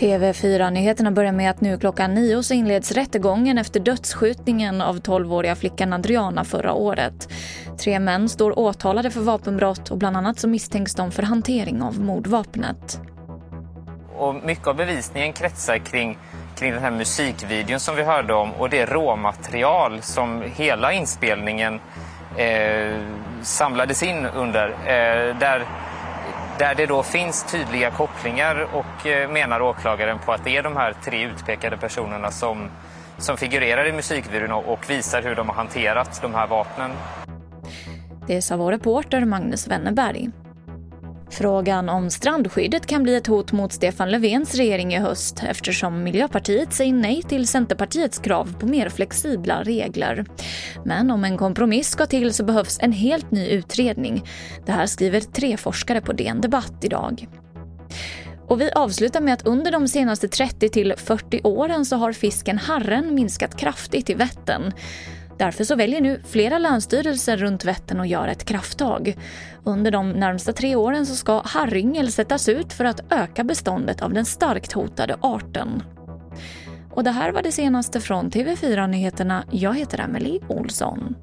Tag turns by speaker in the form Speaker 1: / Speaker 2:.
Speaker 1: TV4-nyheterna börjar med att nu klockan nio så inleds rättegången efter dödsskjutningen av 12-åriga flickan Adriana förra året. Tre män står åtalade för vapenbrott och bland annat så misstänks de för hantering av mordvapnet.
Speaker 2: Och mycket av bevisningen kretsar kring, kring den här musikvideon som vi hörde om och det råmaterial som hela inspelningen eh, samlades in under. Eh, där där det då finns tydliga kopplingar och eh, menar åklagaren på att det är de här tre utpekade personerna som, som figurerar i musikvideon och visar hur de har hanterat de här vapnen.
Speaker 1: Det sa vår reporter Magnus Wennerberg. Frågan om strandskyddet kan bli ett hot mot Stefan Löfvens regering i höst eftersom Miljöpartiet säger nej till Centerpartiets krav på mer flexibla regler. Men om en kompromiss ska till så behövs en helt ny utredning. Det här skriver tre forskare på DN Debatt idag. Och vi avslutar med att under de senaste 30 till 40 åren så har fisken harren minskat kraftigt i Vättern. Därför så väljer nu flera länsstyrelser runt Vättern att göra ett krafttag. Under de närmsta tre åren så ska harryngel sättas ut för att öka beståndet av den starkt hotade arten. Och det här var det senaste från TV4 Nyheterna. Jag heter Emily Olsson.